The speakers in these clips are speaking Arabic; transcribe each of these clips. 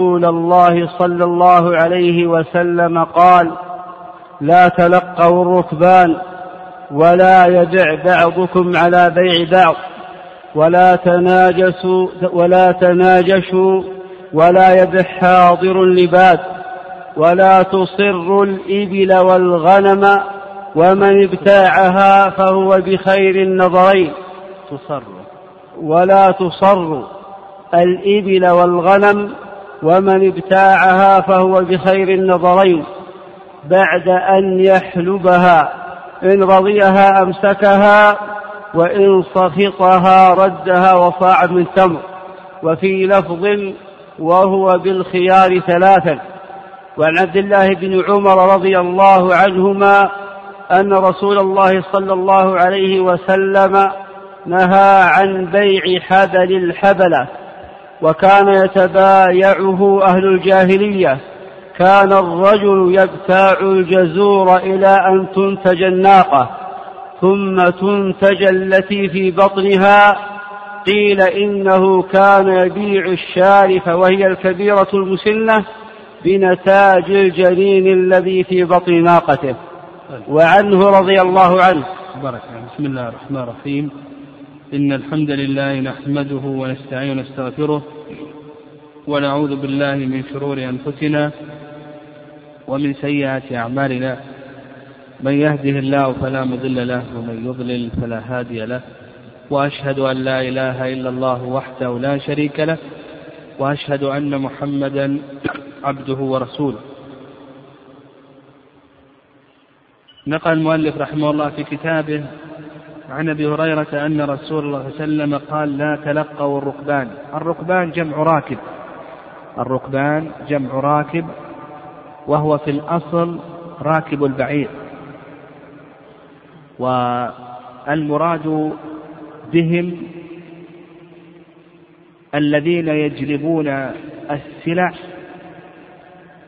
رسول الله صلى الله عليه وسلم قال لا تلقوا الركبان ولا يبع بعضكم على بيع بعض ولا تناجسوا ولا تناجشوا ولا يبع حاضر لباد ولا تصر الإبل والغنم ومن ابتاعها فهو بخير النظرين. تصر ولا تصر الإبل والغنم ومن ابتاعها فهو بخير النظرين بعد أن يحلبها إن رضيها أمسكها وإن سخطها ردها وصاع من تمر. وفي لفظ وهو بالخيار ثلاثا. وعن عبد الله بن عمر رضي الله عنهما أن رسول الله صلى الله عليه وسلم نهى عن بيع حبل الحبلة. وكان يتبايعه أهل الجاهلية. كان الرجل يبتاع الجزور إلى أن تنتج الناقة ثم تنتج التي في بطنها. قيل إنه كان يبيع الشارف وهي الكبيرة المسنة بنتاج الجنين الذي في بطن ناقته. وعنه رضي الله عنه. بارك بسم الله الرحمن الرحيم. إن الحمد لله نحمده ونستعين ونستغفره ونعوذ بالله من شرور أنفسنا ومن سيئات أعمالنا. من يهده الله فلا مضل له ومن يضلل فلا هادي له. وأشهد أن لا إله إلا الله وحده لا شريك له وأشهد أن محمدا عبده ورسوله. نقل المؤلف رحمه الله في كتابه عن أبي هريرة أن رسول الله صلى الله عليه وسلم قال لا تلقوا الركبان. الركبان جمع راكب. الركبان جمع راكب وهو في الأصل راكب البعير. والمراد بهم الذين يجلبون السلع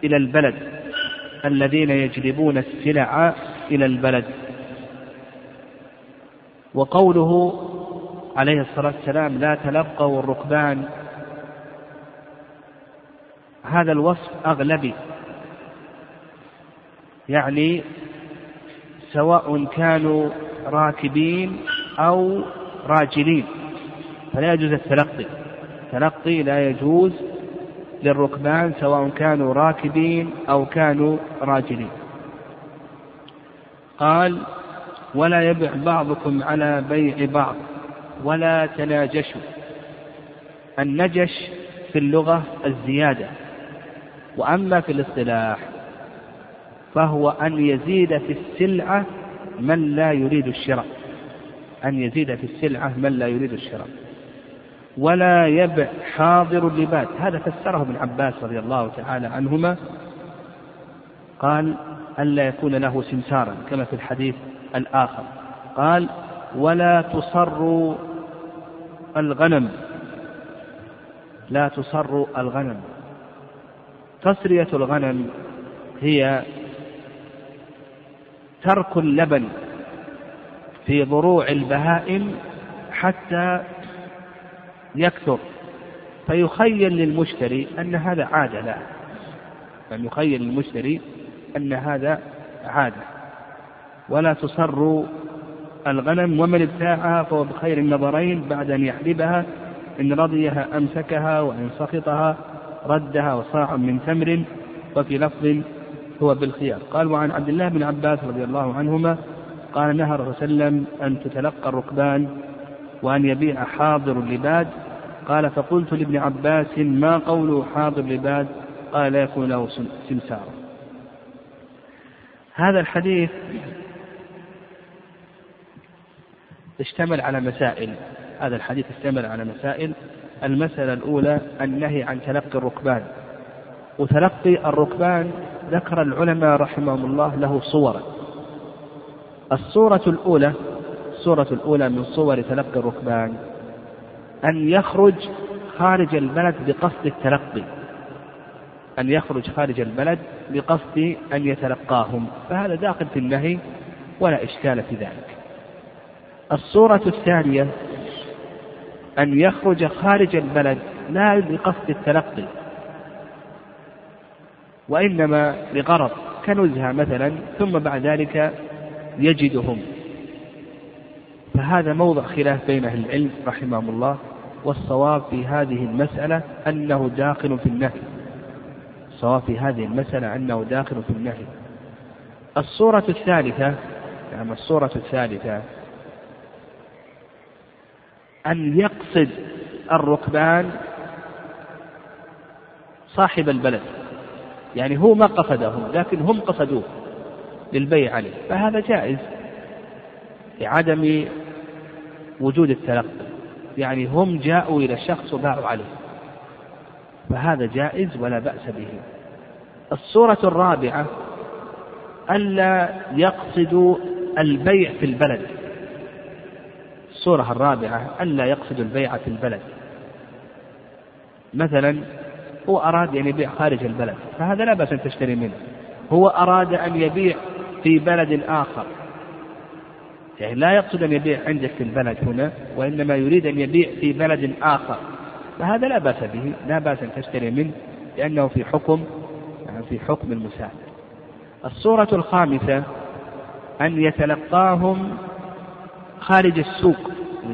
إلى البلد. الذين يجلبون السلع إلى البلد. وقوله عليه الصلاة والسلام لا تلقوا الركبان. هذا الوصف أغلبي. يعني سواء كانوا راكبين أو راجلين. فلا يجوز التلقي. التلقي لا يجوز للركبان سواء كانوا راكبين أو كانوا راجلين. قال ولا يبع بعضكم على بيع بعض ولا تناجشوا. النجش في اللغة الزيادة وأما في الاصطلاح فهو أن يزيد في السلعة من لا يريد الشراء. أن يزيد في السلعة من لا يريد الشراء. ولا يبع حاضر اللباد هذا فسره ابن عباس رضي الله تعالى عنهما قال ألا يكون له سمسارا كما في الحديث الآخر. قال ولا تصر الغنم. لا تصر الغنم. تصرية الغنم هي ترك اللبن في ضروع البهائم حتى يكثر. فيخيل للمشتري أن هذا عادة له يعني يخيل للمشتري أن هذا عادة. ولا تصر الغنم ومن ابتاعها فهو بخير النظرين بعد أن يحلبها إن رضيها أمسكها وإن سخطها ردها وصاع من تمر وفي لفظ هو بالخيار. قال وعن عبد الله بن عباس رضي الله عنهما قال نهى الله وسلم أن تتلقى الركبان وأن يبيع حاضر اللباد. قال فقلت لابن عباس ما قوله حاضر لباد قال لا يكون له سمسار هذا الحديث اشتمل على مسائل. هذا الحديث اشتمل على مسائل. المسألة الأولى النهي عن تلقي الركبان. وتلقي الركبان ذكر العلماء رحمهم الله له صورا. الصورة الأولى الصورة الأولى من صور تلقي الركبان. أن يخرج خارج البلد بقصد التلقي. أن يخرج خارج البلد بقصد أن يتلقاهم فهذا داخل في النهي ولا إشكال في ذلك. الصورة الثانية أن يخرج خارج البلد لا بقصد التلقي وإنما لغرض كنزهة مثلا ثم بعد ذلك يجدهم. فهذا موضع خلاف بين أهل العلم رحمهم الله والصواب في هذه المسألة أنه داخل في النهي. الصواب في هذه المسألة أنه داخل في النهي. الصورة الثالثة نعم الصورة الثالثة. أن يقصد الركبان صاحب البلد. يعني هو ما قصدهم لكن هم قصدوه للبيع عليه. فهذا جائز لعدم وجود التلقي. يعني هم جاءوا إلى الشخص وباعوا عليه. فهذا جائز ولا بأس به. الصورة الرابعة ألا يقصدوا البيع في البلد. الصورة الرابعة ألا يقصدوا البيع في البلد. مثلا هو أراد أن يبيع خارج البلد فهذا لا بأس أن تشتري منه. هو أراد أن يبيع في بلد آخر. يعني لا يقصد أن يبيع عندك في البلد هنا وإنما يريد أن يبيع في بلد آخر. فهذا لا بأس به لا بأس أن تشتري منه لأنه في حكم في حكم المساعد الصورة الخامسة أن يتلقاهم خارج السوق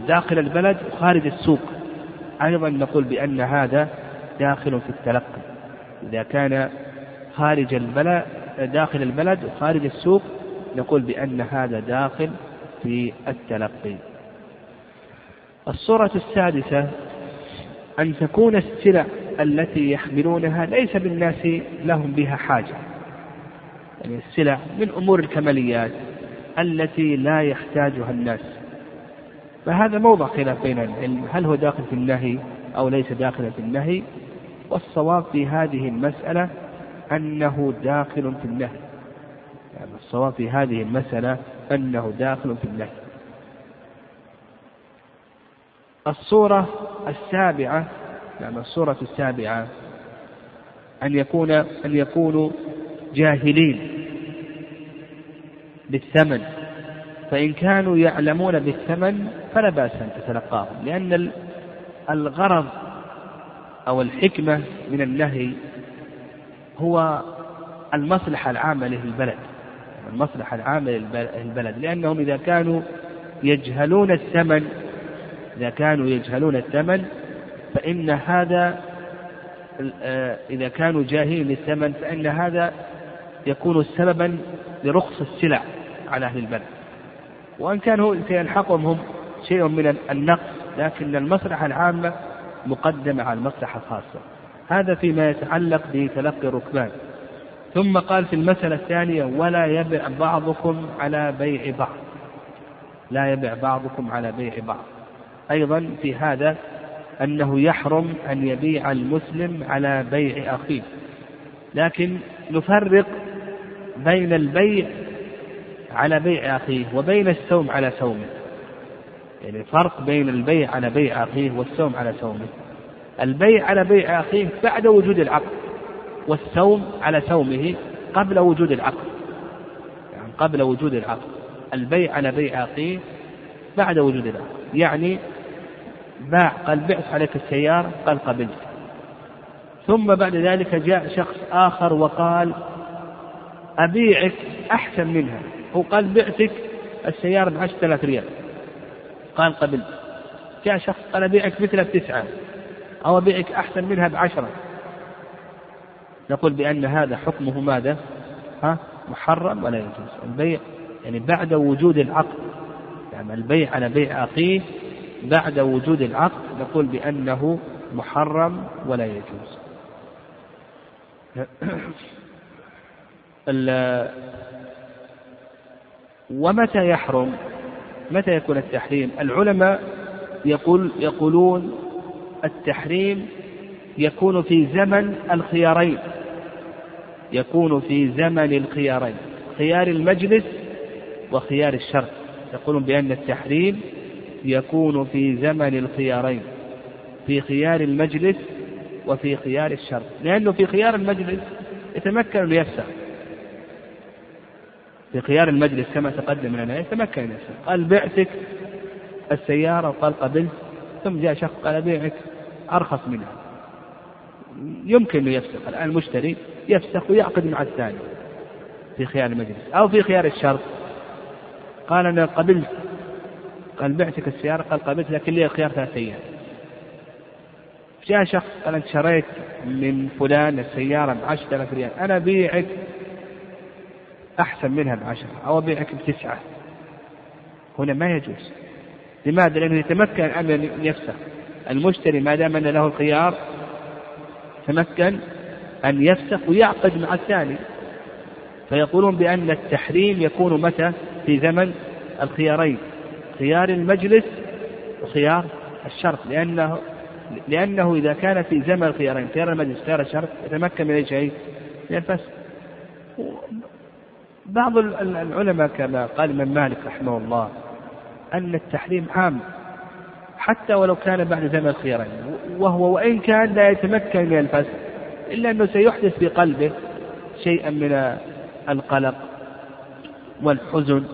داخل البلد وخارج السوق. أيضا نقول بأن هذا داخل في التلقي. إذا كان خارج البلد داخل البلد وخارج السوق نقول بأن هذا داخل في التلقي. الصورة السادسة أن تكون السلع التي يحملونها ليس بالناس لهم بها حاجة. يعني السلع من أمور الكماليات التي لا يحتاجها الناس. فهذا موضع خلاف بين العلم. هل هو داخل في النهي أو ليس داخلا في النهي؟ والصواب في هذه المسألة أنه داخل في النهي. يعني الصواب في هذه المسألة أنه داخل في النهي. الصورة السابعة نعم الصورة السابعة. أن يكون أن يكونوا جاهلين بالثمن. فإن كانوا يعلمون بالثمن فلا بأس أن تتلقاهم لأن الغرض أو الحكمة من النهي هو المصلحة العامة للبلد. المصلحة العامة للبلد. لأنهم إذا كانوا يجهلون الثمن إذا كانوا يجهلون الثمن فإن هذا آه، إذا كانوا جاهلين للثمن فإن هذا يكون سببا لرخص السلع على أهل البلد. وأن كان سيلحقهم هم شيء من النقص لكن المصلحة العامة مقدمة على المصلحة الخاصة. هذا فيما يتعلق بتلقي الركبان. ثم قال في المسألة الثانية ولا يبع بعضكم على بيع بعض. لا يبع بعضكم على بيع بعض. أيضا في هذا أنه يحرم أن يبيع المسلم على بيع أخيه. لكن نفرق بين البيع على بيع أخيه وبين السوم على سومه يعني فرق بين البيع على بيع أخيه والسوم على سومه البيع على بيع أخيه بعد وجود العقد والسوم على سومه قبل وجود العقد. يعني قبل وجود العقد. البيع على بيع أخيه بعد وجود العقد. يعني باع قال بعت عليك السيارة قال قبلت. ثم بعد ذلك جاء شخص آخر وقال أبيعك أحسن منها. هو قال بعتك السيارة بعشرة آلاف ريال. قال قبلت. جاء شخص قال أبيعك مثلها بتسعة أو أبيعك أحسن منها بعشرة. نقول بأن هذا حكمه ماذا؟ ها؟ محرم ولا يجوز. البيع يعني بعد وجود العقد. يعني البيع على بيع أخيه بعد وجود العقد نقول بأنه محرم ولا يجوز. ومتى يحرم؟ متى يكون التحريم؟ العلماء يقول يقولون التحريم يكون في زمن الخيارين. يكون في زمن الخيارين. خيار المجلس وخيار الشرط يقولون بأن التحريم يكون في زمن الخيارين في خيار المجلس وفي خيار الشرط لأنه في خيار المجلس يتمكن اليسر في خيار المجلس كما تقدم لنا يتمكن اليسر قال بعتك السيارة وقال قبلت ثم جاء شخص قال أبيعك أرخص منها. يمكن أن يفسخ الآن المشتري يفسخ ويعقد مع الثاني في خيار المجلس أو في خيار الشرط قال أنا قبلت قال بعتك السيارة؟ قال قبلت لكن لي الخيار ثلاثة أيام. جاء شخص قال أنت شريت من فلان السيارة بعشرة آلاف ريال. أنا أبيعك أحسن منها بعشرة أو أبيعك بتسعة. هنا ما يجوز. لماذا؟ لأنه يتمكن أن يفسخ المشتري ما دام أن له الخيار تمكن أن يفسخ ويعقد مع الثاني. فيقولون بأن التحريم يكون متى؟ في زمن الخيارين. خيار المجلس وخيار الشرط لأنه لأنه إذا كان في زمن الخيارين خيار المجلس خيار الشرط يتمكن من أي شيء؟ من الفسخ بعض العلماء كما قال من مالك رحمه الله أن التحريم عام حتى ولو كان بعد زمن الخيارين وهو وإن كان لا يتمكن من الفسخ إلا أنه سيحدث في قلبه شيئا من القلق والحزن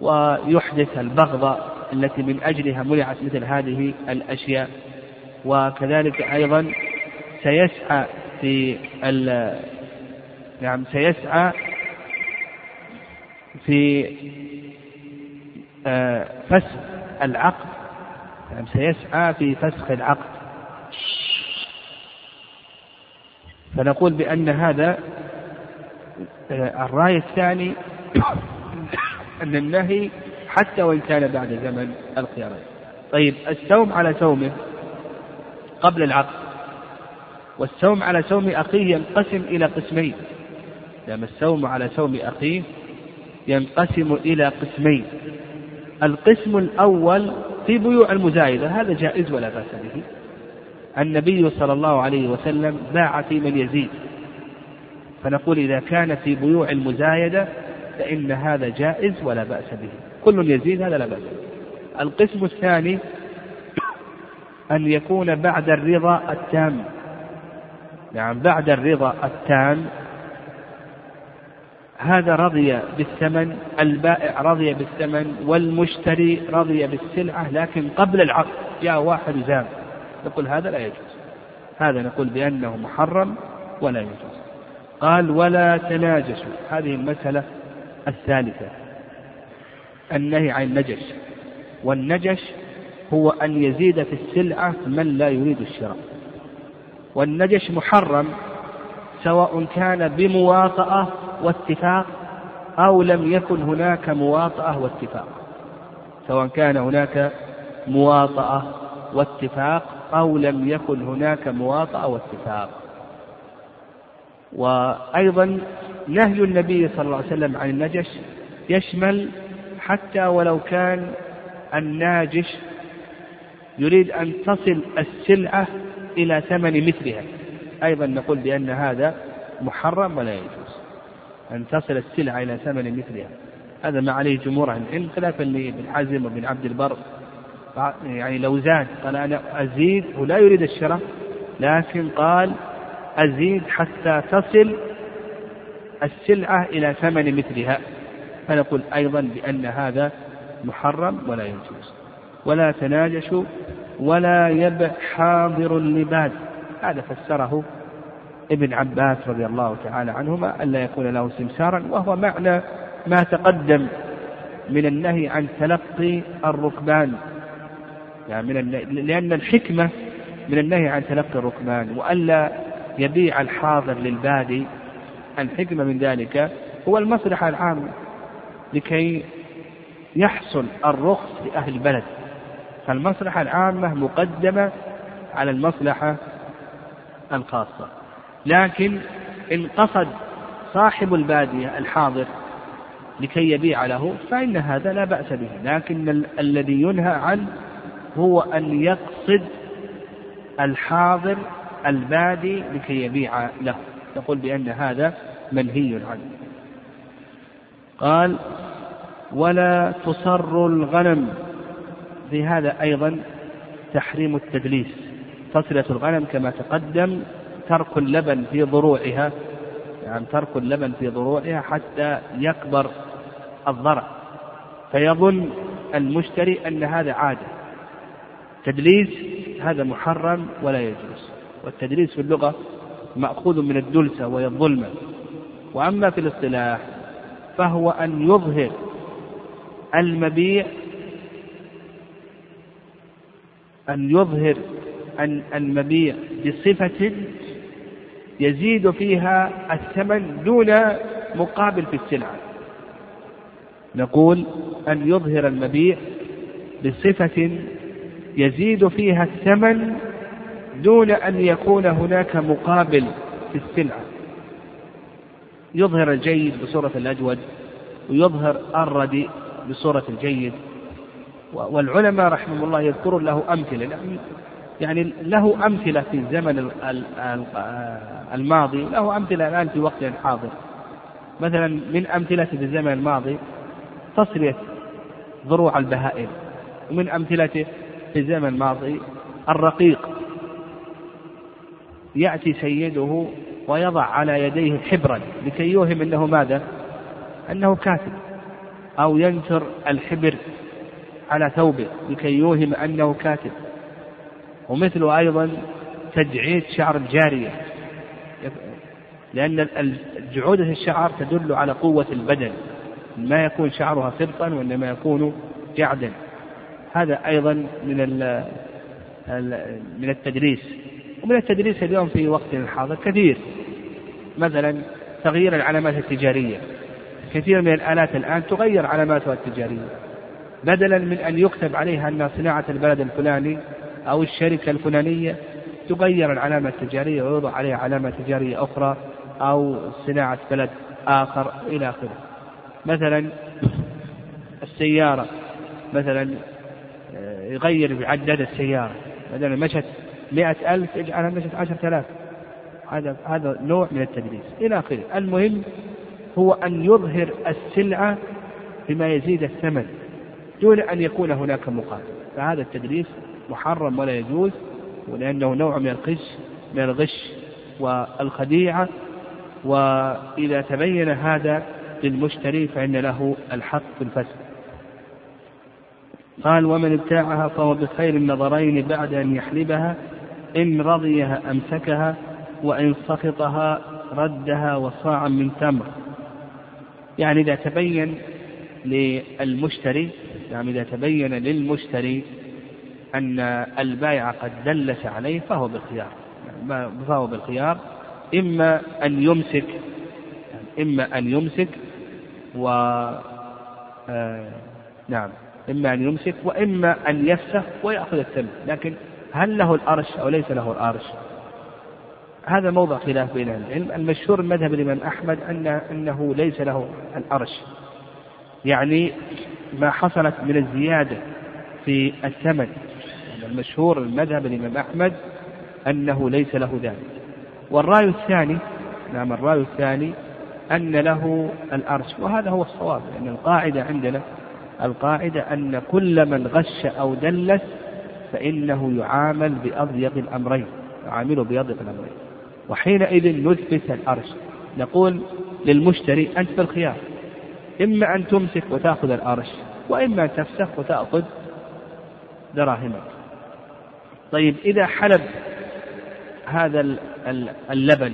ويحدث البغضة التي من أجلها منعت مثل هذه الأشياء. وكذلك أيضا سيسعى في نعم سيسعى في آه، فسخ العقد. نعم سيسعى في فسخ العقد. فنقول بأن هذا آه، الرأي الثاني أن النهي حتى وإن كان بعد زمن الخيارين طيب السوم على سومه قبل العقد والسوم على سوم أخيه ينقسم إلى قسمين. لما السوم على سوم أخيه ينقسم إلى قسمين. القسم الأول في بيوع المزايدة هذا جائز ولا بأس به. النبي صلى الله عليه وسلم باع في من يزيد. فنقول إذا كان في بيوع المزايدة فإن هذا جائز ولا بأس به. كل يزيد هذا لا بأس به. القسم الثاني أن يكون بعد الرضا التام. نعم بعد الرضا التام. هذا رضي بالثمن البائع رضي بالثمن والمشتري رضي بالسلعة لكن قبل العقد. جاء واحد زام نقول هذا لا يجوز. هذا نقول بأنه محرم ولا يجوز. قال ولا تناجشوا. هذه المسألة الثالثة. النهي عن النجش. والنجش هو أن يزيد في السلعة من لا يريد الشراء. والنجش محرم سواء كان بمواطأة واتفاق أو لم يكن هناك مواطأة واتفاق. سواء كان هناك مواطأة واتفاق أو لم يكن هناك مواطأة واتفاق. وأيضا نهي النبي صلى الله عليه وسلم عن النجش يشمل حتى ولو كان الناجش يريد أن تصل السلعة إلى ثمن مثلها. أيضا نقول بأن هذا محرم ولا يجوز أن تصل السلعة إلى ثمن مثلها. هذا ما عليه جمهور عن العلم خلافا لابن حزم وابن عبد البر. يعني لو زاد قال أنا أزيد ولا يريد الشراء لكن قال أزيد حتى تصل السلعة إلى ثمن مثلها. فنقول أيضا بأن هذا محرم ولا يجوز. ولا تناجشوا ولا يبع حاضر لباد هذا فسره ابن عباس رضي الله تعالى عنهما ألا يكون له سمسارا وهو معنى ما تقدم من النهي عن تلقي الركبان. يعني من لأن الحكمة من النهي عن تلقي الركبان وألا يبيع الحاضر للبادي. الحكمة من ذلك هو المصلحة العامة لكي يحصل الرخص لأهل البلد. فالمصلحة العامة مقدمة على المصلحة الخاصة. لكن إن قصد صاحب البادية الحاضر لكي يبيع له فإن هذا لا بأس به. لكن الذي ينهى عنه هو أن يقصد الحاضر البادي لكي يبيع له. يقول بأن هذا منهي عنه. قال ولا تصر الغنم. في هذا أيضا تحريم التدليس. تصلة الغنم كما تقدم ترك اللبن في ضروعها. يعني ترك اللبن في ضروعها حتى يكبر الضرع. فيظن المشتري أن هذا عادة. تدليس هذا محرم ولا يجوز. والتدريس في اللغة مأخوذ من الدلسة وهي الظلمة. وأما في الاصطلاح فهو أن يظهر المبيع أن يظهر المبيع بصفة يزيد فيها الثمن دون مقابل في السلعة. نقول أن يظهر المبيع بصفة يزيد فيها الثمن دون أن يكون هناك مقابل في السلعة. يظهر الجيد بصورة الأجود ويظهر الرديء بصورة الجيد. والعلماء رحمهم الله يذكرون له أمثلة. يعني له أمثلة في الزمن الماضي له أمثلة الآن في وقت حاضر. مثلا من أمثلة في الزمن الماضي تصرية ضروع البهائم ومن أمثلته في الزمن الماضي الرقيق. يأتي سيده ويضع على يديه حبرا لكي يوهم أنه ماذا؟ أنه كاتب أو ينثر الحبر على ثوبه لكي يوهم أنه كاتب. ومثل أيضا تجعيد شعر الجارية. لأن جعودة الشعر تدل على قوة البدن. ما يكون شعرها سبطا وإنما يكون جعدا. هذا أيضا من من التدريس. ومن التدريس اليوم في وقتنا الحاضر كثير مثلا تغيير العلامات التجارية. كثير من الآلات الآن تغير علاماتها التجارية. بدلا من أن يكتب عليها أن صناعة البلد الفلاني أو الشركة الفلانية تغير العلامة التجارية ويوضع عليها علامة تجارية أخرى أو صناعة بلد آخر إلى آخره. مثلا السيارة مثلا آه، يغير بعداد السيارة. بدل مشت مئة ألف يجعلها مشت عشرة آلاف. هذا هذا نوع من التدريس إلى آخره. المهم هو أن يظهر السلعة بما يزيد الثمن دون أن يكون هناك مقابل. فهذا التدريس محرم ولا يجوز ولأنه نوع من الغش من الغش والخديعة. وإذا تبين هذا للمشتري فإن له الحق في الفسد قال ومن ابتاعها فهو بخير النظرين بعد أن يحلبها إن رضيها أمسكها وإن سخطها ردها وصاعا من تمر. يعني إذا تبين للمشتري يعني إذا تبين للمشتري أن البائع قد دلس عليه فهو بالخيار. فهو بالخيار. إما أن يمسك إما أن يمسك و آه نعم. إما أن يمسك وإما أن يفسخ ويأخذ الثمن لكن هل له الأرش أو ليس له الأرش؟ هذا موضع خلاف بين العلم. المشهور المذهب الإمام أحمد أن أنه ليس له الأرش. يعني ما حصلت من الزيادة في الثمن. المشهور المذهب الإمام أحمد أنه ليس له ذلك. والرأي الثاني نعم الرأي الثاني أن له الأرش. وهذا هو الصواب لأن القاعدة عندنا القاعدة أن كل من غش أو دلس فإنه يعامل بأضيق الأمرين يعامله بأضيق الأمرين. وحينئذ نثبت الأرش. نقول للمشتري أنت بالخيار. إما أن تمسك وتأخذ الأرش وإما أن تفسخ وتأخذ دراهمك. طيب إذا حلب هذا اللبن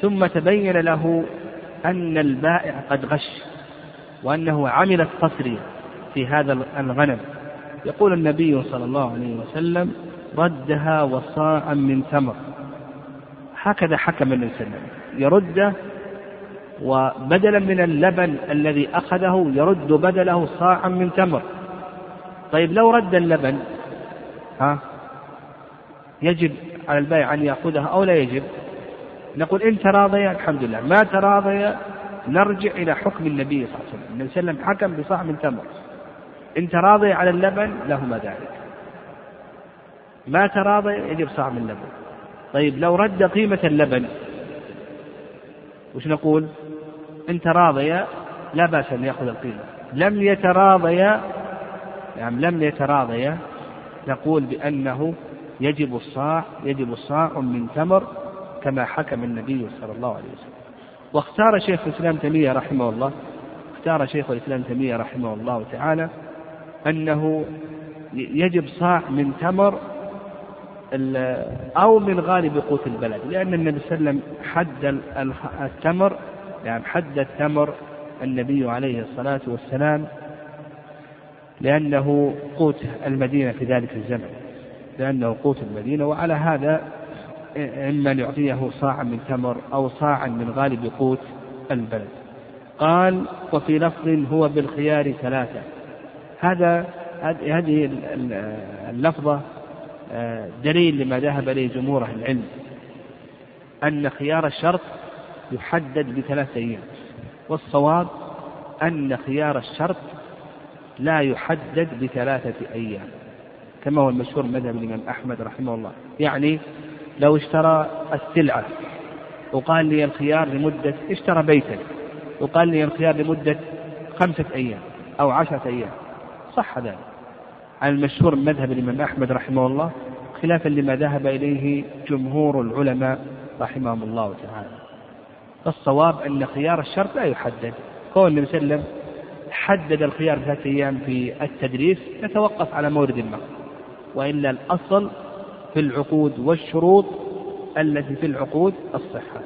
ثم تبين له أن البائع قد غش وأنه عمل التصرية في هذا الغنم. يقول النبي صلى الله عليه وسلم ردها وصاعا من تمر هكذا حكم النبي صلى الله عليه وسلم. يرده وبدلا من اللبن الذي أخذه يرد بدله صاعا من تمر طيب لو رد اللبن ها يجب على البائع أن يأخذها أو لا يجب؟ نقول إن تراضي الحمد لله. ما تراضي نرجع إلى حكم النبي صلى الله عليه وسلم. النبي صلى الله عليه وسلم حكم بصاع من تمر إن تراضي على اللبن لهما ذلك. ما تراضي يجب صاع من لبن طيب لو رد قيمة اللبن وش نقول؟ إن تراضيا لا بأس أن يأخذ القيمة. لم يتراضيا يعني لم يتراضيا نقول بأنه يجب الصاع يجب صاع من تمر كما حكم النبي صلى الله عليه وسلم. واختار شيخ الإسلام تيمية رحمه الله اختار شيخ الإسلام تيمية رحمه الله تعالى أنه يجب صاع من تمر أو من غالب قوت البلد لأن النبي صلى الله عليه وسلم حد التمر يعني حد التمر النبي عليه الصلاة والسلام لأنه قوت المدينة في ذلك الزمن لأنه قوت المدينة وعلى هذا إما يعطيه صاعا من تمر أو صاعا من غالب قوت البلد. قال وفي لفظ هو بالخيار ثلاثة. هذا هذه اللفظة آه، دليل لما ذهب إليه جمهور أهل العلم أن خيار الشرط يحدد بثلاثة أيام والصواب أن خيار الشرط لا يحدد بثلاثة أيام كما هو المشهور مذهب الإمام أحمد رحمه الله. يعني لو اشترى السلعة وقال لي الخيار لمدة اشترى بيتا وقال لي الخيار لمدة خمسة أيام أو عشرة أيام صح ذلك. على المشهور من مذهب الإمام أحمد رحمه الله خلافا لما ذهب إليه جمهور العلماء رحمهم الله تعالى. الصواب أن خيار الشرط لا يحدد. قول النبي صلى الله عليه وسلم حدد الخيار ثلاثة أيام في التدريس نتوقف على مورد النقل وإلا الأصل في العقود والشروط التي في العقود الصحة.